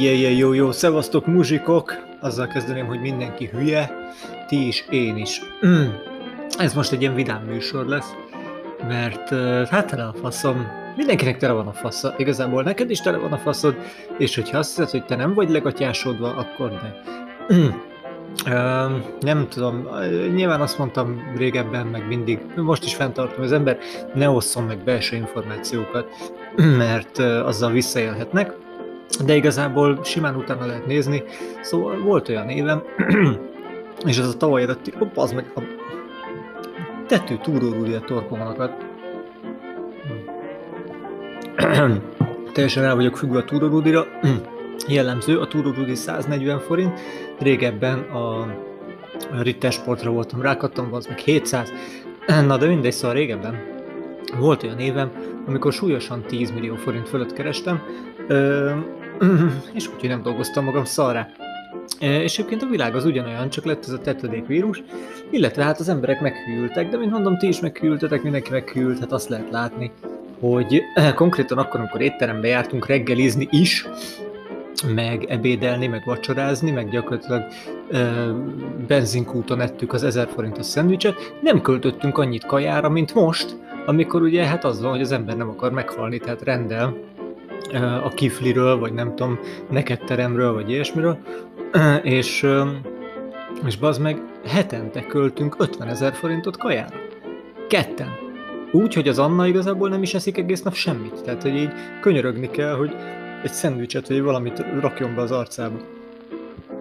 Yeah, yeah, jó, jó, szevasztok muzsikok! Azzal kezdeném, hogy mindenki hülye, ti is, én is. Ez most egy ilyen vidám műsor lesz, mert hát tele a faszom, mindenkinek tele van a fasza, igazából neked is tele van a faszod, és hogyha azt hiszed, hogy te nem vagy legatyásodva, akkor. Uh, nem tudom, nyilván azt mondtam régebben, meg mindig, most is fenntartom, az ember ne osszon meg belső információkat, mert azzal visszaélhetnek, de igazából simán utána lehet nézni, szóval volt olyan évem, és ez a tavaly előtti, hopp, az meg a tető túrórúdi a torkomonakat. Teljesen el vagyok függve a túrórúdira, jellemző, a túrórúdi 140 forint, régebben a Ritter sportra voltam, rákattam, az meg 700, na de mindegy, szóval régebben volt olyan évem, amikor súlyosan 10 millió forint fölött kerestem, és úgyhogy nem dolgoztam magam szarrá. És egyébként a világ az ugyanolyan, csak lett ez a tetedék vírus, illetve hát az emberek meghűltek, de mint mondom, ti is meghűltetek, mindenki meghűlt, hát azt lehet látni, hogy konkrétan akkor, amikor étterembe jártunk reggelizni is, meg ebédelni, meg vacsorázni, meg gyakorlatilag ö, benzinkúton ettük az 1000 forintos szendvicset, nem költöttünk annyit kajára, mint most, amikor ugye hát az van, hogy az ember nem akar meghalni, tehát rendel a kifliről, vagy nem tudom, neked teremről, vagy ilyesmiről, és, és bazd meg, hetente költünk 50 ezer forintot kajára. Ketten. Úgy, hogy az Anna igazából nem is eszik egész nap semmit. Tehát, hogy így könyörögni kell, hogy egy szendvicset, vagy valamit rakjon be az arcába.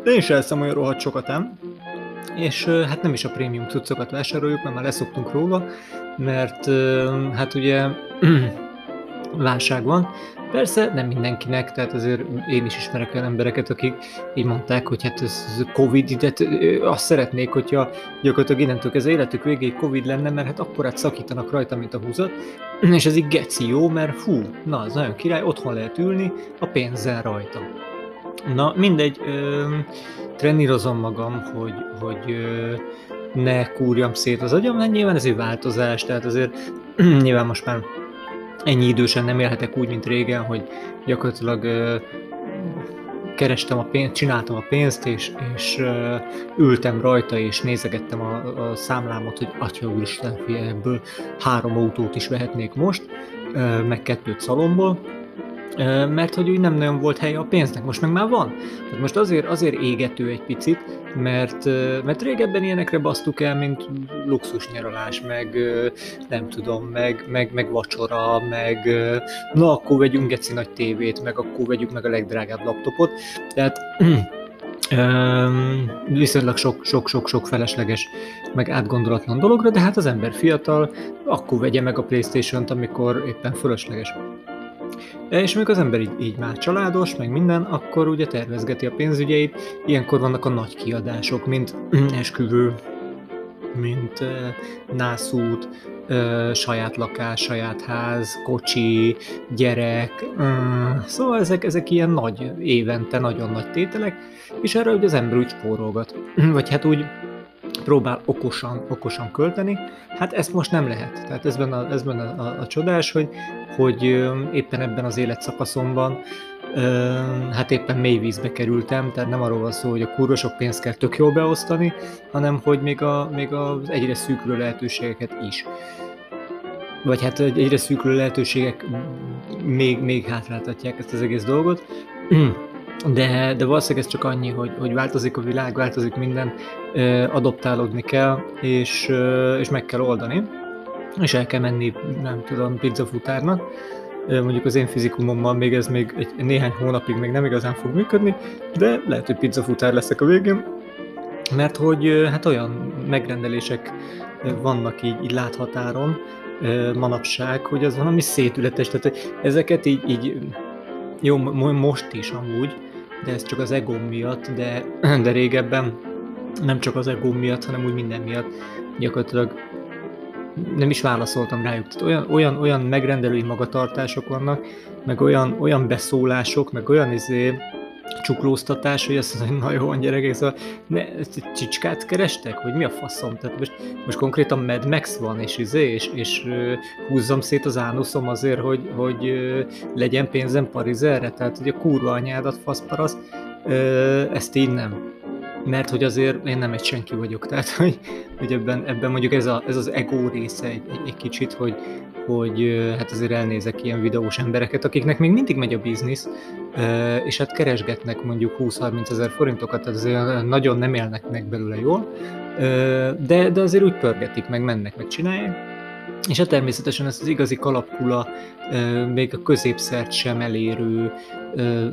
De én is elszem olyan rohadt sokat ám, és hát nem is a prémium cuccokat vásároljuk, mert már leszoktunk róla, mert hát ugye válság van, Persze nem mindenkinek, tehát azért én is ismerek olyan embereket, akik így mondták, hogy hát ez, ez Covid, de azt szeretnék, hogyha gyakorlatilag innentől ez életük végéig Covid lenne, mert hát akkor szakítanak rajta, mint a húzat, és ez így geci jó, mert fú, na, az nagyon király, otthon lehet ülni a pénzzel rajta. Na, mindegy, ö, trenírozom magam, hogy, hogy ö, ne kúrjam szét az agyam, mert nyilván ez egy változás, tehát azért nyilván most már ennyi idősen nem élhetek úgy, mint régen, hogy gyakorlatilag kerestem a pénzt, csináltam a pénzt, és, és ültem rajta, és nézegettem a, a számlámot, hogy atya úristen, ebből három autót is vehetnék most, meg kettőt szalomból, mert hogy úgy nem nagyon volt helye a pénznek, most meg már van. Tehát most azért, azért égető egy picit, mert, mert régebben ilyenekre basztuk el, mint luxusnyaralás, meg nem tudom, meg, meg, meg vacsora, meg na akkor vegyünk geci nagy tévét, meg akkor vegyük meg a legdrágább laptopot. Tehát viszonylag sok-sok-sok felesleges, meg átgondolatlan dologra, de hát az ember fiatal, akkor vegye meg a Playstation-t, amikor éppen fölösleges. És amikor az ember így, így már családos, meg minden, akkor ugye tervezgeti a pénzügyeit, ilyenkor vannak a nagy kiadások, mint esküvő, mint uh, nászút, uh, saját lakás, saját ház, kocsi, gyerek, uh, szóval ezek, ezek ilyen nagy, évente nagyon nagy tételek, és erre ugye az ember úgy spórolgat. Vagy hát úgy próbál okosan, okosan költeni, hát ezt most nem lehet. Tehát ez benne ez benne a, a, a csodás, hogy, hogy éppen ebben az életszakaszomban hát éppen mély vízbe kerültem, tehát nem arról van szó, hogy a kurva sok pénzt kell tök jól beosztani, hanem hogy még, a, még az egyre szűkülő lehetőségeket is. Vagy hát egyre szűkülő lehetőségek még, még hátráltatják ezt az egész dolgot. De, de valószínűleg ez csak annyi, hogy, hogy változik a világ, változik minden, adoptálódni kell, és, és meg kell oldani, és el kell menni, nem tudom, pizzafutárnak. Mondjuk az én fizikumommal még ez még egy, néhány hónapig még nem igazán fog működni, de lehet, hogy pizzafutár leszek a végén, mert hogy hát olyan megrendelések vannak így, így láthatáron manapság, hogy az valami szétületes, tehát ezeket így, így jó, most is amúgy, de ez csak az ego miatt, de, de régebben nem csak az ego miatt, hanem úgy minden miatt gyakorlatilag nem is válaszoltam rájuk. Tehát olyan, olyan, olyan megrendelői magatartások vannak, meg olyan, olyan beszólások, meg olyan izé, csuklóztatás, hogy azt mondja, hogy na jó, gyerekek, szóval ne, csicskát kerestek, vagy mi a faszom? Tehát most, most konkrétan Mad Max van, és, izé, és, és uh, húzzam szét az ánuszom azért, hogy, hogy legyen pénzem Parizerre, tehát hogy a kurva anyádat faszparasz, uh, ezt így nem. Mert hogy azért én nem egy senki vagyok, tehát hogy, hogy ebben, ebben mondjuk ez, a, ez az ego része egy, egy, egy kicsit, hogy, hogy hát azért elnézek ilyen videós embereket, akiknek még mindig megy a biznisz, és hát keresgetnek mondjuk 20-30 ezer forintokat, tehát azért nagyon nem élnek meg belőle jól, de, de azért úgy pörgetik, meg mennek, meg csinálják. És hát természetesen ezt az igazi kalapkula, még a középszert sem elérő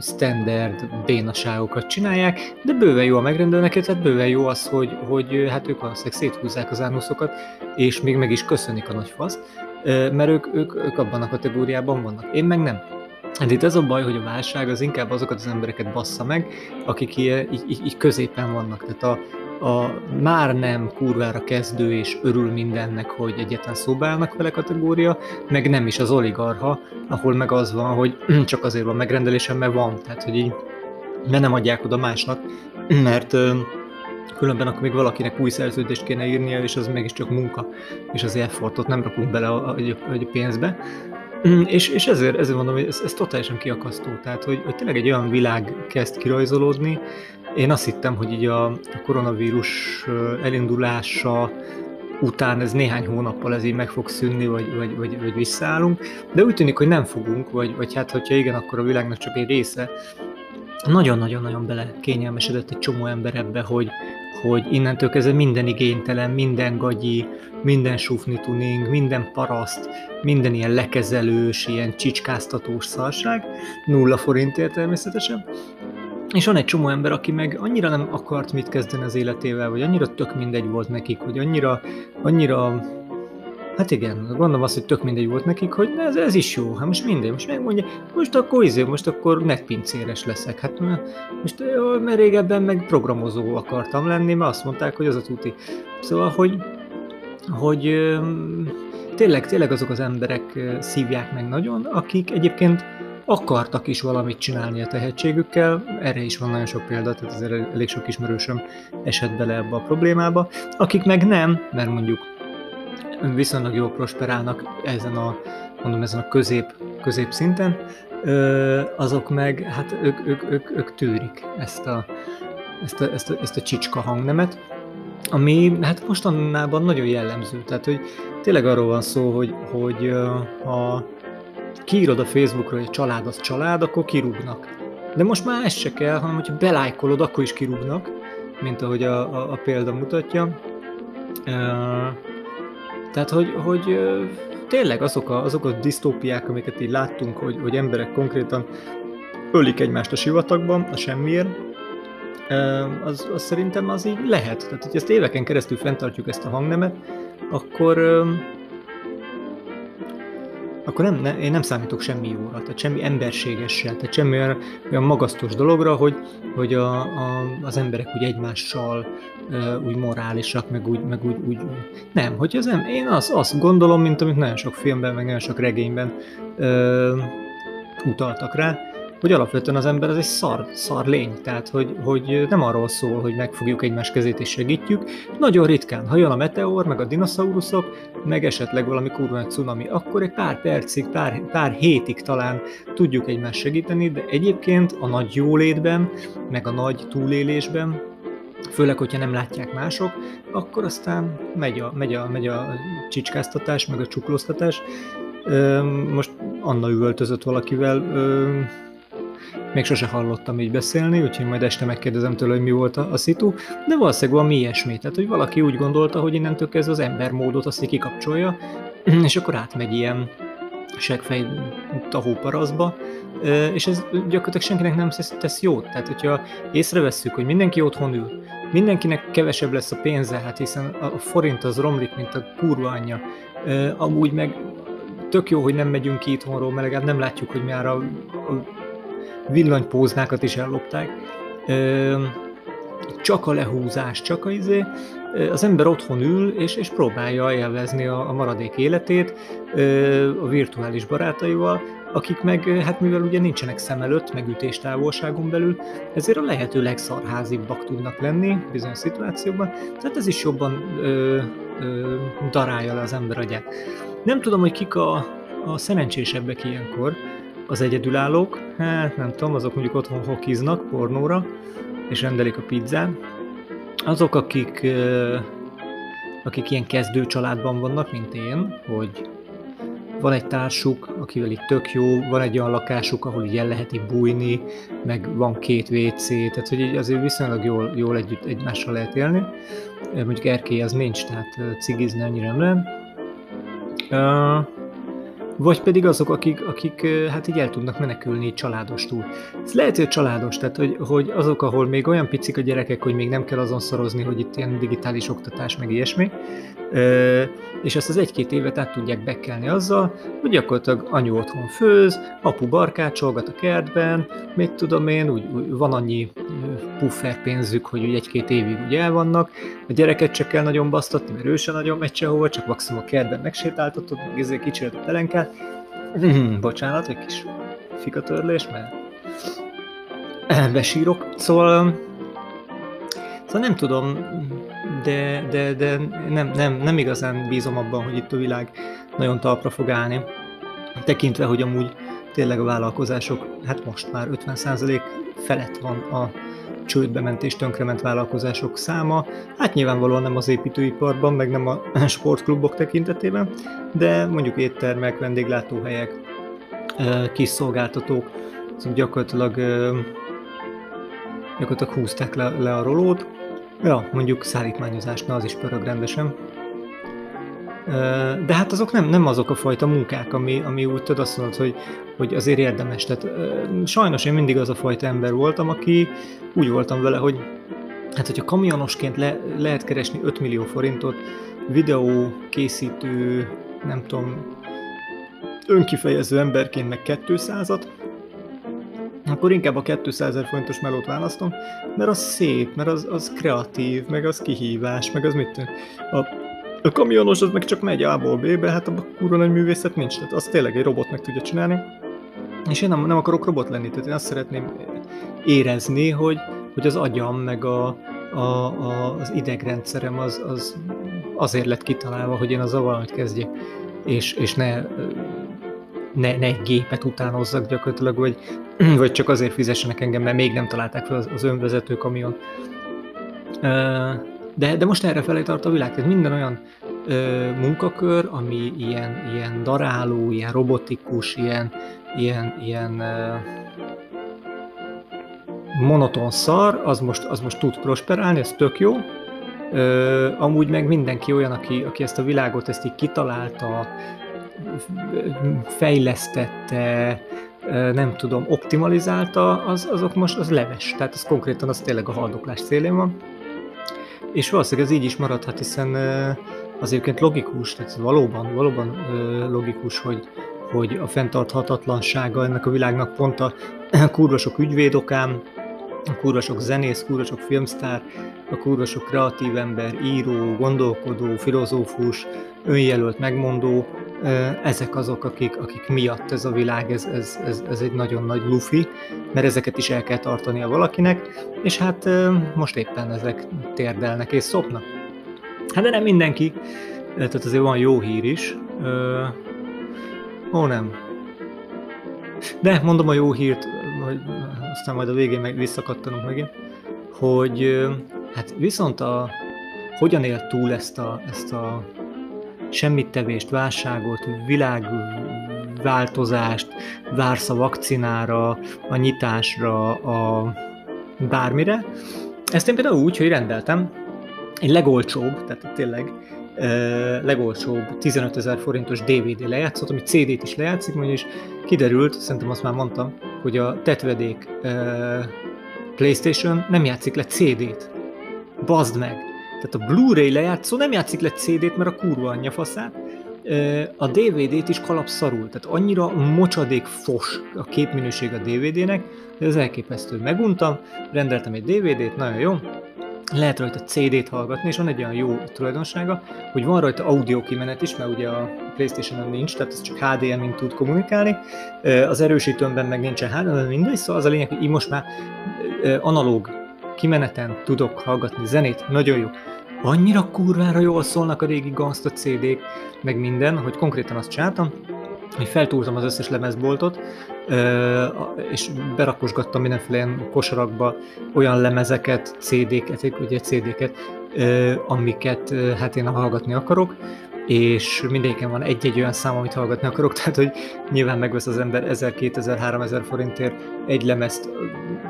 standard bénaságokat csinálják, de bőven jó a megrendelnek, tehát bőven jó az, hogy, hogy hát ők valószínűleg széthúzzák az ánuszokat, és még meg is köszönik a nagy fasz, mert ők, ők, ők abban a kategóriában vannak. Én meg nem. Hát itt ez a baj, hogy a válság az inkább azokat az embereket bassza meg, akik így, így, így középen vannak. Tehát a, a már nem kurvára kezdő és örül mindennek, hogy egyetlen szóba állnak vele kategória, meg nem is az oligarha, ahol meg az van, hogy csak azért van megrendelésem, mert van. Tehát, hogy így mert nem adják oda másnak, mert különben akkor még valakinek új szerződést kéne írnia, és az mégiscsak munka, és az effortot nem rakunk bele a, a, a pénzbe. Mm, és, és ezért, ezért mondom, hogy ez, ez totálisan kiakasztó. Tehát, hogy, hogy tényleg egy olyan világ kezd kirajzolódni. Én azt hittem, hogy így a, a koronavírus elindulása után ez néhány hónappal ez így meg fog szűnni, vagy, vagy, vagy, vagy visszaállunk, de úgy tűnik, hogy nem fogunk, vagy, vagy hát, hogyha igen, akkor a világnak csak egy része. Nagyon-nagyon-nagyon bele kényelmesedett egy csomó ember ebbe, hogy, hogy innentől kezdve minden igénytelen, minden gagyi, minden sufni tuning, minden paraszt, minden ilyen lekezelős, ilyen csicskáztatós szarság, nulla forintért természetesen, és van egy csomó ember, aki meg annyira nem akart mit kezdeni az életével, vagy annyira tök mindegy volt nekik, hogy annyira, annyira Hát igen, gondolom azt, hogy tök mindegy volt nekik, hogy ez, ez is jó, hát most mindegy, most megmondja, most akkor izé, most akkor netpincéres leszek. Hát most mert régebben meg programozó akartam lenni, mert azt mondták, hogy az a tuti. Szóval, hogy, hogy tényleg, tényleg azok az emberek szívják meg nagyon, akik egyébként akartak is valamit csinálni a tehetségükkel, erre is van nagyon sok példa, tehát elég sok ismerősöm esett bele ebbe a problémába, akik meg nem, mert mondjuk viszonylag jól prosperálnak ezen a, mondom, ezen a közép, közép szinten, azok meg, hát ők, ők, ők, ők tűrik ezt a, ezt a, ezt a, ezt a csicska hangnemet, ami hát mostanában nagyon jellemző. Tehát, hogy tényleg arról van szó, hogy, hogy ha kiírod a Facebookra, hogy a család az család, akkor kirúgnak. De most már ez se kell, hanem hogyha belájkolod, akkor is kirúgnak, mint ahogy a, a, a példa mutatja. Tehát, hogy, hogy tényleg azok a, azok a disztópiák, amiket így láttunk, hogy, hogy emberek konkrétan ölik egymást a sivatagban, a semmiért, az, az szerintem az így lehet. Tehát, hogy ezt éveken keresztül fenntartjuk ezt a hangnemet, akkor akkor nem, ne, én nem számítok semmi jóra, tehát semmi emberségessel, tehát semmi olyan, olyan magasztos dologra, hogy, hogy a, a, az emberek úgy egymással úgy morálisak, meg úgy, meg úgy, úgy nem, hogy az nem, én azt, azt gondolom, mint amit nagyon sok filmben, meg nagyon sok regényben uh, utaltak rá, hogy alapvetően az ember az egy szar, szar lény, tehát hogy, hogy nem arról szól, hogy megfogjuk egymás kezét és segítjük. Nagyon ritkán, ha jön a meteor, meg a dinoszauruszok, meg esetleg valami kurva egy cunami, akkor egy pár percig, pár, pár hétig talán tudjuk egymást segíteni, de egyébként a nagy jólétben, meg a nagy túlélésben, főleg, hogyha nem látják mások, akkor aztán megy a, megy a, megy a csicskáztatás, meg a csuklóztatás. Most Anna üvöltözött valakivel, még sose hallottam így beszélni, úgyhogy majd este megkérdezem tőle, hogy mi volt a, a szitu, de valószínűleg valami ilyesmi. Tehát, hogy valaki úgy gondolta, hogy innentől kezdve az embermódot azt kikapcsolja, és akkor átmegy ilyen segfej tahóparaszba, és ez gyakorlatilag senkinek nem tesz jót. Tehát, hogyha észrevesszük, hogy mindenki otthon ül, mindenkinek kevesebb lesz a pénze, hát hiszen a forint az romlik, mint a kurva anyja, amúgy meg tök jó, hogy nem megyünk ki itthonról, mert legalább nem látjuk, hogy már a, a villanypóznákat is ellopták. Ö, csak a lehúzás, csak a izé, az ember otthon ül, és, és próbálja élvezni a, a maradék életét a virtuális barátaival, akik meg, hát mivel ugye nincsenek szem előtt, meg távolságon belül, ezért a lehető legszarházibbak tudnak lenni bizonyos szituációkban, tehát ez is jobban ö, ö, darálja le az ember agyát. Nem tudom, hogy kik a, a szerencsésebbek ilyenkor, az egyedülállók, hát nem tudom, azok mondjuk otthon hokiznak pornóra, és rendelik a pizzát. Azok, akik, akik ilyen kezdő családban vannak, mint én, hogy van egy társuk, akivel itt tök jó, van egy olyan lakásuk, ahol így el lehet így bújni, meg van két WC, tehát hogy így azért viszonylag jól, jól együtt egymással lehet élni. Mondjuk erkély az nincs, tehát cigizni annyira nem lehet. Vagy pedig azok, akik, akik hát így el tudnak menekülni családostól. Ez lehet, hogy családos, tehát hogy, hogy azok, ahol még olyan picik a gyerekek, hogy még nem kell azon szorozni, hogy itt ilyen digitális oktatás, meg ilyesmi, és ezt az egy-két évet át tudják bekelni azzal, hogy gyakorlatilag anyu otthon főz, apu barkácsolgat a kertben, mit tudom én, úgy, úgy van annyi puffer pénzük, hogy egy-két évig úgy el vannak, a gyereket csak kell nagyon basztatni, mert ő sem nagyon megy sehova, csak maximum a kertben megsétáltatod, meg ezért kicsiret a telenkát. Bocsánat, egy kis fikatörlés, mert besírok. Szóval, szóval nem tudom, de, de, de nem, nem, nem igazán bízom abban, hogy itt a világ nagyon talpra fog állni. Tekintve, hogy amúgy tényleg a vállalkozások, hát most már 50% felett van a csődbe ment és tönkrement vállalkozások száma. Hát nyilvánvalóan nem az építőiparban, meg nem a sportklubok tekintetében, de mondjuk éttermek, vendéglátóhelyek, kis szolgáltatók, szóval gyakorlatilag, gyakorlatilag húzták le, le a rolót. Ja, mondjuk szállítmányozásnál az is pörög rendesen. De hát azok nem, nem azok a fajta munkák, ami, ami úgy tudod azt mondod, hogy, hogy azért érdemes. Tehát sajnos én mindig az a fajta ember voltam, aki úgy voltam vele, hogy hát hogyha kamionosként le, lehet keresni 5 millió forintot, videó készítő, nem tudom, önkifejező emberként meg 200-at, akkor inkább a 200 ezer forintos melót választom, mert az szép, mert az, az kreatív, meg az kihívás, meg az mit a a kamionos az meg csak megy A-ból B-be, hát abban kurva nagy művészet nincs, tehát azt tényleg egy robot meg tudja csinálni. És én nem, nem akarok robot lenni, tehát én azt szeretném érezni, hogy, hogy az agyam meg a, a, a, az idegrendszerem az, az azért lett kitalálva, hogy én azzal valamit kezdjek, és, és ne, ne, ne egy gépet utánozzak gyakorlatilag, vagy, vagy csak azért fizessenek engem, mert még nem találták fel az, az önvezető kamion. De, de most erre felé tart a világ, tehát minden olyan ö, munkakör, ami ilyen, ilyen daráló, ilyen robotikus, ilyen, ilyen, ilyen ö, monoton szar, az most, az most tud prosperálni, ez tök jó. Ö, amúgy meg mindenki olyan, aki, aki ezt a világot ezt így kitalálta, fejlesztette, nem tudom, optimalizálta, az, azok most az leves. Tehát az konkrétan az tényleg a haldoklás célén van. És valószínűleg ez így is maradhat, hiszen az egyébként logikus, tehát valóban, valóban logikus, hogy, hogy a fenntarthatatlansága ennek a világnak pont a kurva sok ügyvédokám, a kurva sok zenész, kurva filmsztár, a kurva kreatív ember, író, gondolkodó, filozófus, önjelölt megmondó, ezek azok, akik, akik miatt ez a világ, ez, ez, ez, ez egy nagyon nagy lufi, mert ezeket is el kell tartania valakinek, és hát most éppen ezek térdelnek és szopnak. Hát de nem mindenki, tehát azért van jó hír is. Ó, nem. De mondom a jó hírt, hogy aztán majd a végén meg visszakattanunk megint, hogy hát viszont a, hogyan él túl ezt a, ezt a semmit tevést, válságot, világváltozást, vársz a vakcinára, a nyitásra, a bármire. Ezt én például úgy, hogy rendeltem egy legolcsóbb, tehát tényleg legolcsóbb 15 ezer forintos DVD lejátszót, ami CD-t is lejátszik, és kiderült, szerintem azt már mondtam, hogy a tetvedék PlayStation nem játszik le CD-t. Bazd meg! Tehát a Blu-ray lejátszó nem játszik le CD-t, mert a kurva anyja faszát, a DVD-t is kalapszarul, tehát annyira mocsadék fos a képminőség a DVD-nek, hogy ez elképesztő. Meguntam, rendeltem egy DVD-t, nagyon jó, lehet rajta CD-t hallgatni, és van egy olyan jó tulajdonsága, hogy van rajta audio kimenet is, mert ugye a Playstation-on nincs, tehát ez csak HDMI-n tud kommunikálni, az erősítőmben meg nincsen HDMI, mindegy, szóval az a lényeg, hogy így most már analóg kimeneten tudok hallgatni zenét, nagyon jó. Annyira kurvára jól szólnak a régi Gangsta CD-k, meg minden, hogy konkrétan azt csináltam, hogy feltúrtam az összes lemezboltot, és berakosgattam mindenféle ilyen kosarakba olyan lemezeket, CD-ket, ugye CD-ket, amiket hát én hallgatni akarok, és mindegyiken van egy-egy olyan szám, amit hallgatni akarok, tehát hogy nyilván megvesz az ember 1000, 2000, 3000 forintért egy lemezt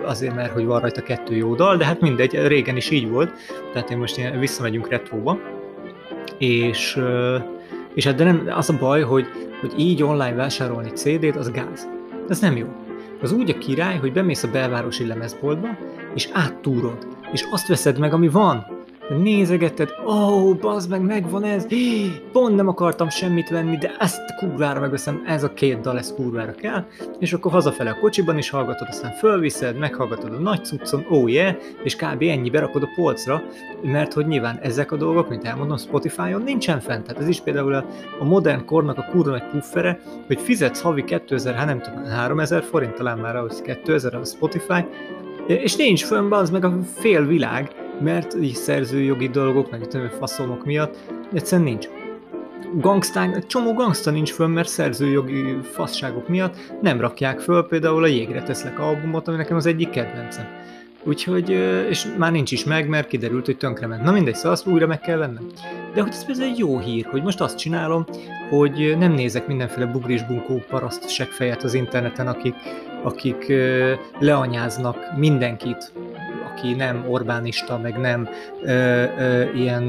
azért, mert hogy van rajta kettő jó dal, de hát mindegy, régen is így volt, tehát én most ilyen, visszamegyünk retróba, és, és hát de nem, az a baj, hogy, hogy így online vásárolni CD-t, az gáz. Ez nem jó. Az úgy a király, hogy bemész a belvárosi lemezboltba, és áttúrod, és azt veszed meg, ami van nézegetted, ó, oh, bazd meg, megvan ez, pont nem akartam semmit venni, de ezt kurvára megveszem, ez a két dal, ez kurvára kell, és akkor hazafele a kocsiban is hallgatod, aztán fölviszed, meghallgatod a nagy cuccon, oh yeah, és kb. ennyi berakod a polcra, mert hogy nyilván ezek a dolgok, mint elmondom, Spotify-on nincsen fent, tehát ez is például a, a modern kornak a kurva nagy puffere, hogy fizetsz havi 2000, hát nem tudom, 3000 forint talán már ahhoz 2000 a Spotify, és nincs fönn az meg a fél világ, mert így szerzőjogi dolgok, meg többi faszomok miatt egyszerűen nincs. Gangstán, egy csomó gangsta nincs föl, mert szerzőjogi fasságok miatt nem rakják föl például a Jégre teszlek albumot, ami nekem az egyik kedvencem. Úgyhogy, és már nincs is meg, mert kiderült, hogy tönkrement. Na mindegy, szóval azt újra meg kell vennem. De hogy ez például egy jó hír, hogy most azt csinálom, hogy nem nézek mindenféle bugris bunkó paraszt seggfejet az interneten, akik, akik leanyáznak mindenkit, aki nem Orbánista, meg nem ö, ö, ilyen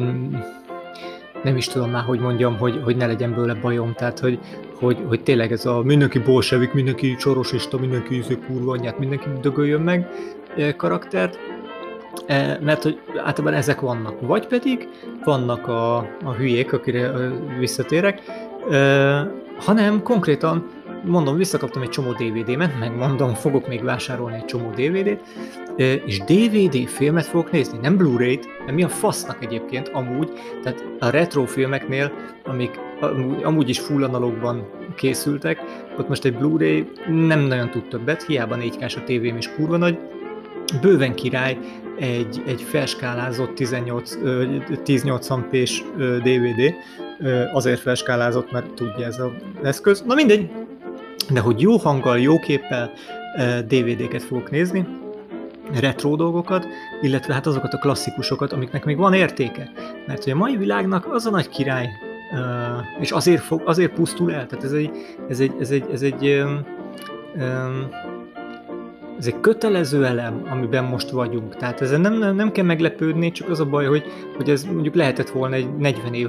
nem is tudom már, hogy mondjam, hogy, hogy ne legyen bőle bajom, tehát hogy, hogy, hogy tényleg ez a mindenki bolsevik, mindenki csorosista, mindenki izé kurva anyját, mindenki dögöljön meg karaktert, mert hogy általában ezek vannak. Vagy pedig vannak a, a hülyék, akire visszatérek, hanem konkrétan mondom, visszakaptam egy csomó DVD-met, meg mondom, fogok még vásárolni egy csomó DVD-t, és DVD filmet fogok nézni, nem Blu-ray-t, mert mi a fasznak egyébként amúgy, tehát a retro filmeknél, amik amúgy is full analógban készültek, ott most egy Blu-ray nem nagyon tud többet, hiába 4 a tévém is kurva nagy, bőven király egy, egy felskálázott 18, 1080p-s DVD, azért felskálázott, mert tudja ez az eszköz. Na mindegy, de hogy jó hanggal, jó képpel DVD-ket fogok nézni, retro dolgokat, illetve hát azokat a klasszikusokat, amiknek még van értéke. Mert hogy a mai világnak az a nagy király, és azért, fog, azért pusztul el, tehát ez egy, ez egy, ez egy, ez egy, ez egy kötelező elem, amiben most vagyunk. Tehát ezen nem, nem, nem kell meglepődni, csak az a baj, hogy, hogy ez mondjuk lehetett volna egy 40 év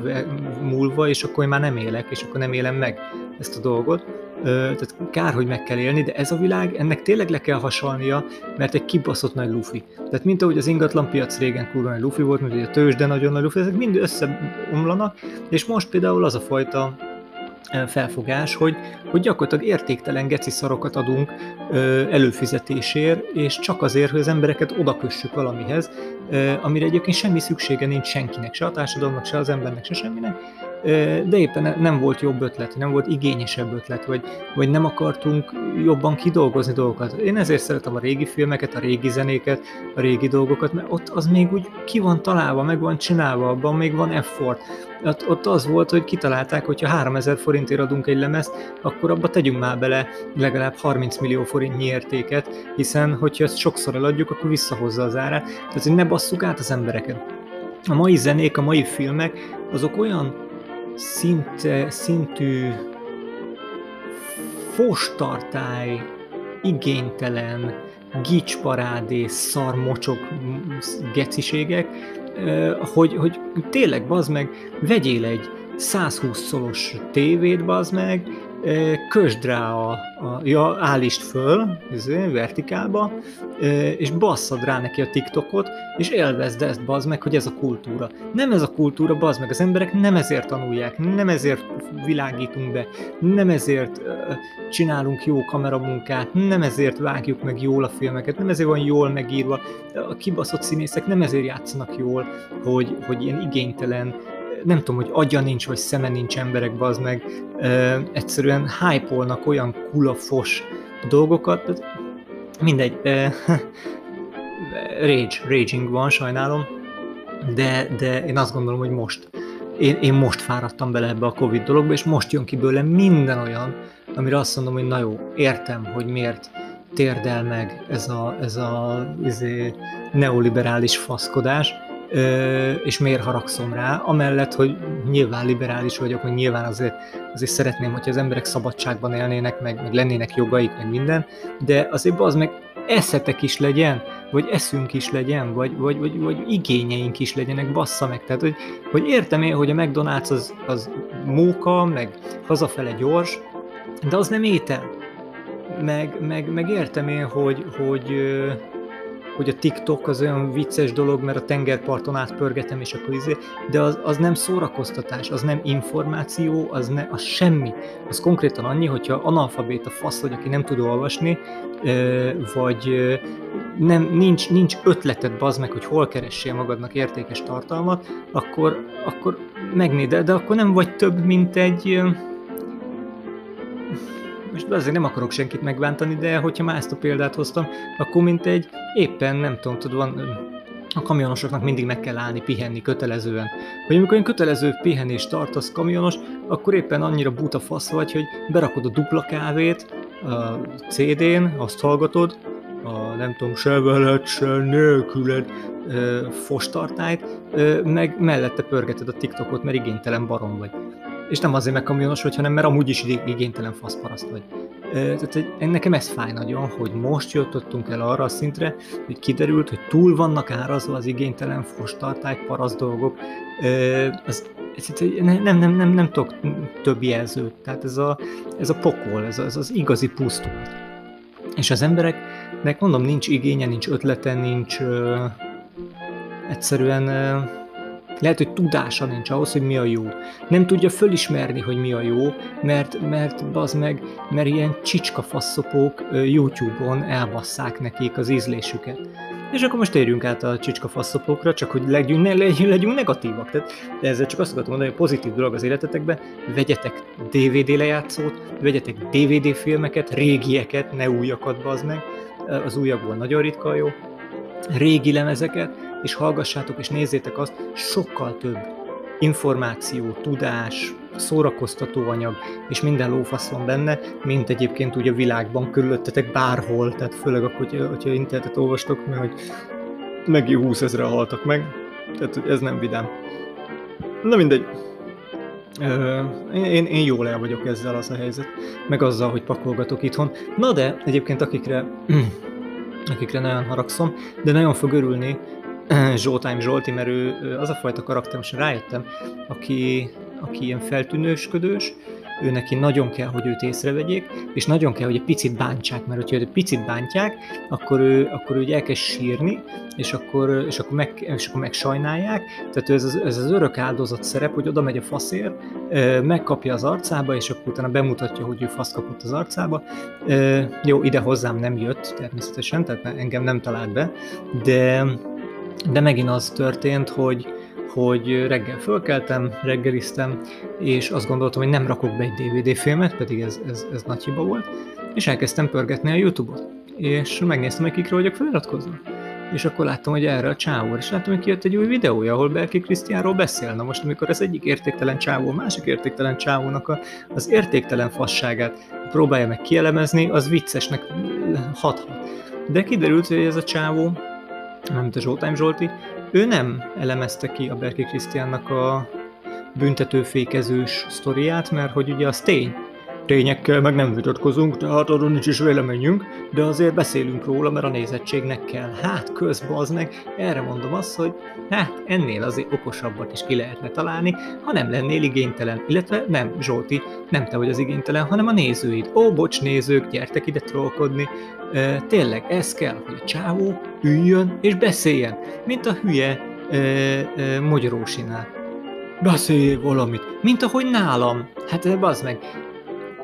múlva, és akkor én már nem élek, és akkor nem élem meg ezt a dolgot tehát kár, hogy meg kell élni, de ez a világ, ennek tényleg le kell hasalnia, mert egy kibaszott nagy lufi. Tehát mint ahogy az ingatlan piac régen kurva nagy lufi volt, mint hogy a tőzs, de nagyon nagy lufi, ezek mind összeomlanak, és most például az a fajta felfogás, hogy, hogy gyakorlatilag értéktelen geci szarokat adunk ö, előfizetésért, és csak azért, hogy az embereket odakössük valamihez, ö, amire egyébként semmi szüksége nincs senkinek, se a társadalomnak, se az embernek, se semminek, de éppen nem volt jobb ötlet, nem volt igényesebb ötlet, vagy, vagy nem akartunk jobban kidolgozni dolgokat. Én ezért szeretem a régi filmeket, a régi zenéket, a régi dolgokat, mert ott az még úgy ki van találva, meg van csinálva, abban még van effort. Ott, ott az volt, hogy kitalálták, hogy ha 3000 forintért adunk egy lemezt, akkor abba tegyünk már bele legalább 30 millió forintnyi értéket, hiszen hogyha ezt sokszor eladjuk, akkor visszahozza az árát. Tehát, hogy ne basszuk át az embereket. A mai zenék, a mai filmek, azok olyan szinte, szintű fostartály, igénytelen, gicsparádé, szarmocsok, geciségek, hogy, hogy tényleg, bazd meg, vegyél egy 120 szolos tévét, bazd meg, kösd rá a, a ja, állítsd föl, izé, vertikálba, és basszad rá neki a TikTokot, és élvezd ezt, bazd meg, hogy ez a kultúra. Nem ez a kultúra, bazd meg, az emberek nem ezért tanulják, nem ezért világítunk be, nem ezért csinálunk jó kameramunkát, nem ezért vágjuk meg jól a filmeket, nem ezért van jól megírva, a kibaszott színészek nem ezért játszanak jól, hogy, hogy ilyen igénytelen, nem tudom, hogy agya nincs, vagy szeme nincs emberek, bazd meg, ö, egyszerűen hype olyan kulafos dolgokat, mindegy, ö, rage, raging van, sajnálom, de, de én azt gondolom, hogy most, én, én most fáradtam bele ebbe a Covid dologba, és most jön ki bőle minden olyan, amire azt mondom, hogy na jó, értem, hogy miért térdel meg ez a, ez a izé, neoliberális faszkodás, és miért haragszom rá, amellett, hogy nyilván liberális vagyok, hogy nyilván azért, azért szeretném, hogy az emberek szabadságban élnének, meg, meg lennének jogaik, meg minden, de azért az meg eszetek is legyen, vagy eszünk is legyen, vagy, vagy, vagy, vagy igényeink is legyenek, bassza meg. Tehát, hogy, hogy értem én, hogy a McDonald's az, az móka, meg hazafele gyors, de az nem étel. Meg, meg, meg értem én, hogy, hogy, hogy a TikTok az olyan vicces dolog, mert a tengerparton átpörgetem, és akkor izé, de az, az nem szórakoztatás, az nem információ, az, ne, az semmi. Az konkrétan annyi, hogyha analfabéta fasz vagy, aki nem tud olvasni, vagy nem, nincs, nincs ötleted bazd meg, hogy hol keressél magadnak értékes tartalmat, akkor, akkor megnéd, de akkor nem vagy több, mint egy most azért nem akarok senkit megbántani, de hogyha már ezt a példát hoztam, akkor mint egy éppen, nem tudom, tudod, van, a kamionosoknak mindig meg kell állni, pihenni kötelezően. Hogy amikor én kötelező pihenést tartasz kamionos, akkor éppen annyira buta fasz vagy, hogy berakod a dupla kávét a CD-n, azt hallgatod, a nem tudom, se veled, se nélküled fostartályt, meg mellette pörgeted a TikTokot, mert igénytelen barom vagy és nem azért megkamionos vagy, hanem mert amúgy is igénytelen faszparaszt vagy. Tehát nekem ez fáj nagyon, hogy most jutottunk el arra a szintre, hogy kiderült, hogy túl vannak árazva az igénytelen fostartály, paraszt dolgok. Az, nem, nem, nem, nem, nem tudok több jelzőt. Tehát ez a, ez a pokol, ez, ez az igazi pusztulat. És az embereknek mondom, nincs igénye, nincs ötlete, nincs ö, egyszerűen ö, lehet, hogy tudása nincs ahhoz, hogy mi a jó. Nem tudja fölismerni, hogy mi a jó, mert, mert az meg, mert ilyen csicskafaszopók YouTube-on elbasszák nekik az ízlésüket. És akkor most térjünk át a csicskafaszopókra, csak hogy legyünk, ne, legyünk, legyünk negatívak. Tehát, de ezzel csak azt akartam mondani, hogy pozitív dolog az életetekben, vegyetek DVD lejátszót, vegyetek DVD filmeket, régieket, ne újakat, bazd meg. Az újakból nagyon ritka jó. Régi lemezeket, és hallgassátok és nézzétek azt, sokkal több információ, tudás, szórakoztató anyag, és minden lófasz van benne, mint egyébként úgy a világban körülöttetek bárhol, tehát főleg akkor, hogyha, hogyha internetet olvastok, mert hogy meg 20 ezre haltak meg, tehát ez nem vidám. Na mindegy. Ö, én, én jól el vagyok ezzel az a helyzet, meg azzal, hogy pakolgatok itthon. Na de egyébként akikre, akikre nagyon haragszom, de nagyon fog örülni, Zsoltime Zsolti, mert ő az a fajta karakter, most rájöttem, aki, aki ilyen feltűnősködős, ő neki nagyon kell, hogy őt észrevegyék, és nagyon kell, hogy egy picit bántsák, mert hogyha egy picit bántják, akkor ő, akkor ő elkezd sírni, és akkor, és akkor, meg, és akkor megsajnálják. Tehát ez az, ez az örök áldozat szerep, hogy oda megy a faszér, megkapja az arcába, és akkor utána bemutatja, hogy ő fasz kapott az arcába. Jó, ide hozzám nem jött természetesen, tehát engem nem talált be, de de megint az történt, hogy, hogy reggel fölkeltem, reggeliztem, és azt gondoltam, hogy nem rakok be egy DVD filmet, pedig ez, ez, ez nagy hiba volt, és elkezdtem pörgetni a Youtube-ot. És megnéztem, hogy kikre vagyok feliratkozva. És akkor láttam, hogy erre a csávó, és láttam, hogy kijött egy új videója, ahol Belki Krisztiánról beszél. Na most, amikor az egyik értéktelen csávó, másik értéktelen csávónak a, az értéktelen fasságát próbálja meg kielemezni, az viccesnek hathat. De kiderült, hogy ez a csávó nem a Zsoltám Zsolti, ő nem elemezte ki a Berki Krisztiánnak a büntetőfékezős sztoriát, mert hogy ugye az tény, tényekkel meg nem vitatkozunk, tehát arról nincs is véleményünk, de azért beszélünk róla, mert a nézettségnek kell. Hát közben az meg, erre mondom azt, hogy hát ennél azért okosabbat is ki lehetne találni, ha nem lennél igénytelen, illetve nem, Zsolti, nem te vagy az igénytelen, hanem a nézőid. Ó, bocs nézők, gyertek ide trollkodni. E, tényleg, ez kell, hogy a csávó üljön és beszéljen, mint a hülye e, e, Magyarósinál. Beszélj valamit, mint ahogy nálam. Hát bazd meg,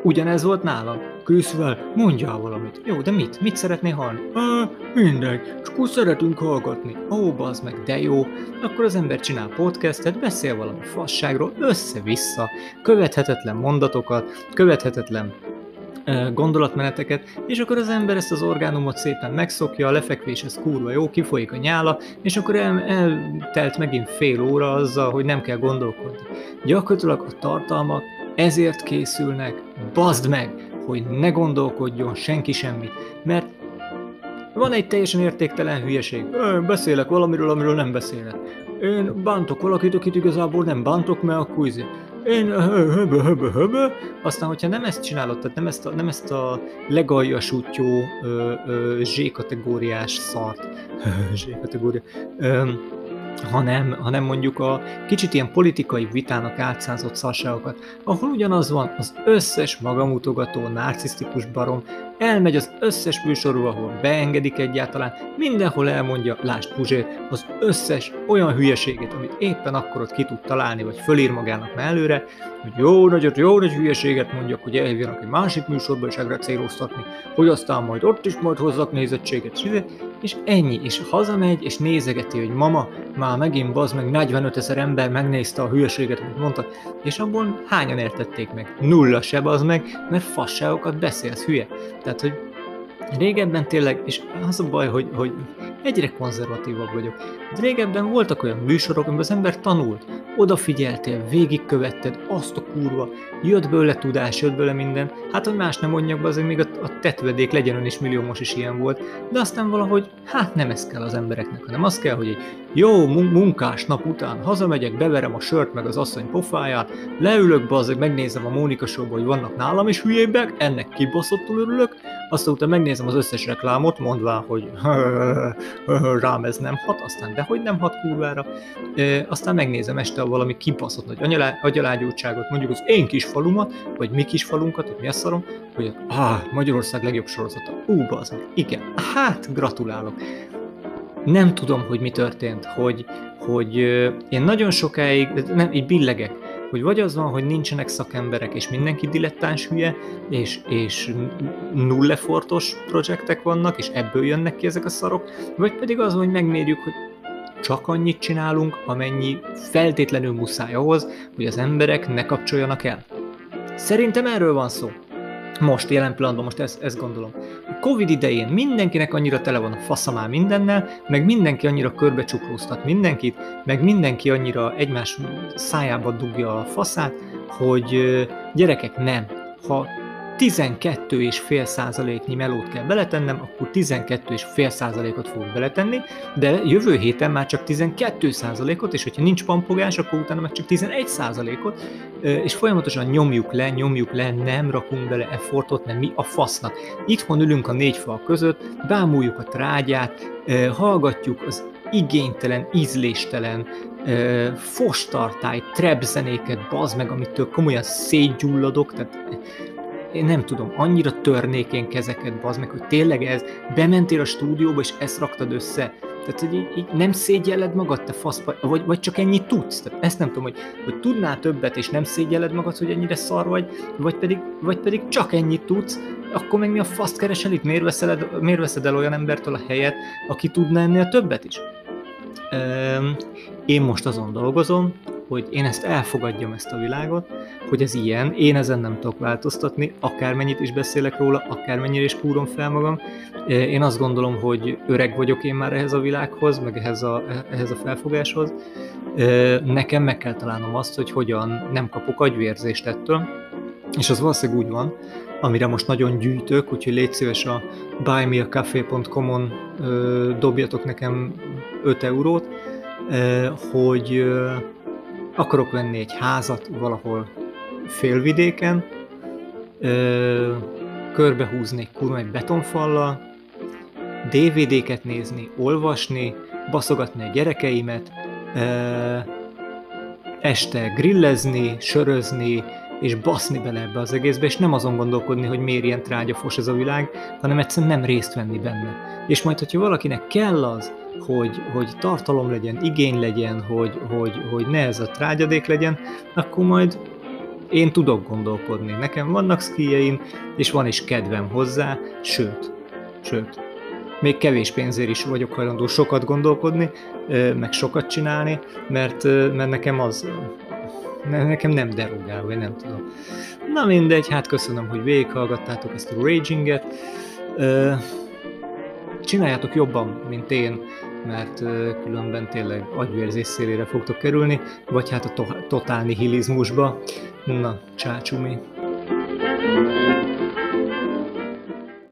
Ugyanez volt nálam. Készvel, mondjál valamit. Jó, de mit? Mit szeretné hallani? Ah, mindegy, csak akkor szeretünk hallgatni. Ó, bazd meg, de jó. Akkor az ember csinál podcastet, beszél valami fasságról, össze-vissza, követhetetlen mondatokat, követhetetlen gondolatmeneteket, és akkor az ember ezt az orgánumot szépen megszokja, a lefekvés ez kurva jó, kifolyik a nyála, és akkor el, eltelt megint fél óra azzal, hogy nem kell gondolkodni. Gyakorlatilag a tartalmak ezért készülnek, bazd meg, hogy ne gondolkodjon senki semmit, mert van egy teljesen értéktelen hülyeség. Én beszélek valamiről, amiről nem beszélek. Én bántok valakit, akit igazából nem bántok, mert akkor izé. Én höbö, höbö, höbö, aztán, hogyha nem ezt csinálod, tehát nem ezt a, nem ezt a legaljas útjó Z-kategóriás szart, Z-kategória, hanem, hanem mondjuk a kicsit ilyen politikai vitának átszázott szarságokat, ahol ugyanaz van, az összes magamutogató, narcisztikus barom elmegy az összes műsorú, ahol beengedik egyáltalán, mindenhol elmondja, lásd Puzsér, az összes olyan hülyeséget, amit éppen akkor ott ki tud találni, vagy fölír magának mellőre, hogy jó nagyot, jó nagy hülyeséget mondjak, hogy eljönnek egy másik műsorba és egre céloztatni, hogy aztán majd ott is majd hozzak nézettséget, és ennyi, és hazamegy, és nézegeti, hogy mama, már megint bazd meg 45 ezer ember megnézte a hülyeséget, amit mondta, és abból hányan értették meg? Nulla se az meg, mert fasságokat beszélsz, hülye. Tehát, hogy régebben tényleg, és az a baj, hogy, hogy egyre konzervatívabb vagyok. De régebben voltak olyan műsorok, amiben az ember tanult, odafigyeltél, végigkövetted azt a kurva, jött belőle tudás, jött belőle minden, hát hogy más nem mondjak be, azért még a, a tetvedék legyen ön is milliómos is ilyen volt, de aztán valahogy, hát nem ez kell az embereknek, hanem az kell, hogy egy jó munkás nap után hazamegyek, beverem a sört meg az asszony pofáját, leülök be, azért megnézem a Mónika show hogy vannak nálam is hülyébbek, ennek kibaszottul örülök, aztán utána megnézem az összes reklámot, mondván, hogy rám ez nem hat, aztán dehogy nem hat kurvára, aztán megnézem este valami kibaszott nagy agyalágyultságot, mondjuk az én kis falumat, vagy mi kis falunkat, hogy mi a szarom, hogy ah, Magyarország legjobb sorozata. Ú, bazd igen, hát gratulálok. Nem tudom, hogy mi történt, hogy, hogy én nagyon sokáig, nem, így billegek, hogy vagy az van, hogy nincsenek szakemberek, és mindenki dilettáns hülye, és, és nullefortos projektek vannak, és ebből jönnek ki ezek a szarok, vagy pedig az, hogy megmérjük, hogy csak annyit csinálunk, amennyi feltétlenül muszáj ahhoz, hogy az emberek ne kapcsoljanak el. Szerintem erről van szó. Most, jelen pillanatban, most ezt, ezt gondolom. A Covid idején mindenkinek annyira tele van a faszamá mindennel, meg mindenki annyira körbe csuklóztat mindenkit, meg mindenki annyira egymás szájába dugja a faszát, hogy gyerekek nem. Ha 12,5 százaléknyi melót kell beletennem, akkor 12,5 százalékot fogok beletenni, de jövő héten már csak 12 százalékot, és hogyha nincs pampogás, akkor utána meg csak 11 százalékot, és folyamatosan nyomjuk le, nyomjuk le, nem rakunk bele effortot, nem mi a fasznak. Itthon ülünk a négy fal között, bámuljuk a trágyát, hallgatjuk az igénytelen, ízléstelen, fostartály, trap zenéket, bazd meg, amitől komolyan szétgyulladok, tehát én nem tudom, annyira törnék kezeket, bazd meg, hogy tényleg ez, bementél a stúdióba, és ezt raktad össze. Tehát, hogy így, így nem szégyelled magad, te fasz, vagy, vagy csak ennyit tudsz. Tehát ezt nem tudom, hogy, hogy tudnál többet, és nem szégyelled magad, hogy ennyire szar vagy, vagy pedig, vagy pedig csak ennyit tudsz, akkor meg mi a faszt keresel itt? Miért veszed, miért veszed el olyan embertől a helyet, aki tudna ennél többet is? Én most azon dolgozom, hogy én ezt elfogadjam ezt a világot, hogy ez ilyen, én ezen nem tudok változtatni, akármennyit is beszélek róla, akármennyire is kúrom fel magam. Én azt gondolom, hogy öreg vagyok én már ehhez a világhoz, meg ehhez a, ehhez a felfogáshoz. Nekem meg kell találnom azt, hogy hogyan nem kapok agyvérzést ettől, és az valószínűleg úgy van, amire most nagyon gyűjtök, úgyhogy légy szíves a buymeacafé.com-on dobjatok nekem 5 eurót, hogy akarok venni egy házat valahol félvidéken, ö, körbehúzni kurva egy betonfallal, DVD-ket nézni, olvasni, baszogatni a gyerekeimet, ö, este grillezni, sörözni, és baszni bele ebbe az egészbe, és nem azon gondolkodni, hogy miért ilyen trágyafos ez a világ, hanem egyszerűen nem részt venni benne. És majd, hogyha valakinek kell az, hogy, hogy tartalom legyen, igény legyen, hogy, hogy, hogy ne ez a trágyadék legyen, akkor majd én tudok gondolkodni. Nekem vannak szkíjeim, és van is kedvem hozzá, sőt, sőt, még kevés pénzért is vagyok hajlandó sokat gondolkodni, meg sokat csinálni, mert, mert nekem az, nekem nem derogál, vagy nem tudom. Na mindegy, hát köszönöm, hogy végighallgattátok ezt a Raginget. Csináljátok jobban, mint én, mert különben tényleg agyvérzés szélére fogtok kerülni, vagy hát a to- totál nihilizmusba. Na, csácsumi. thank you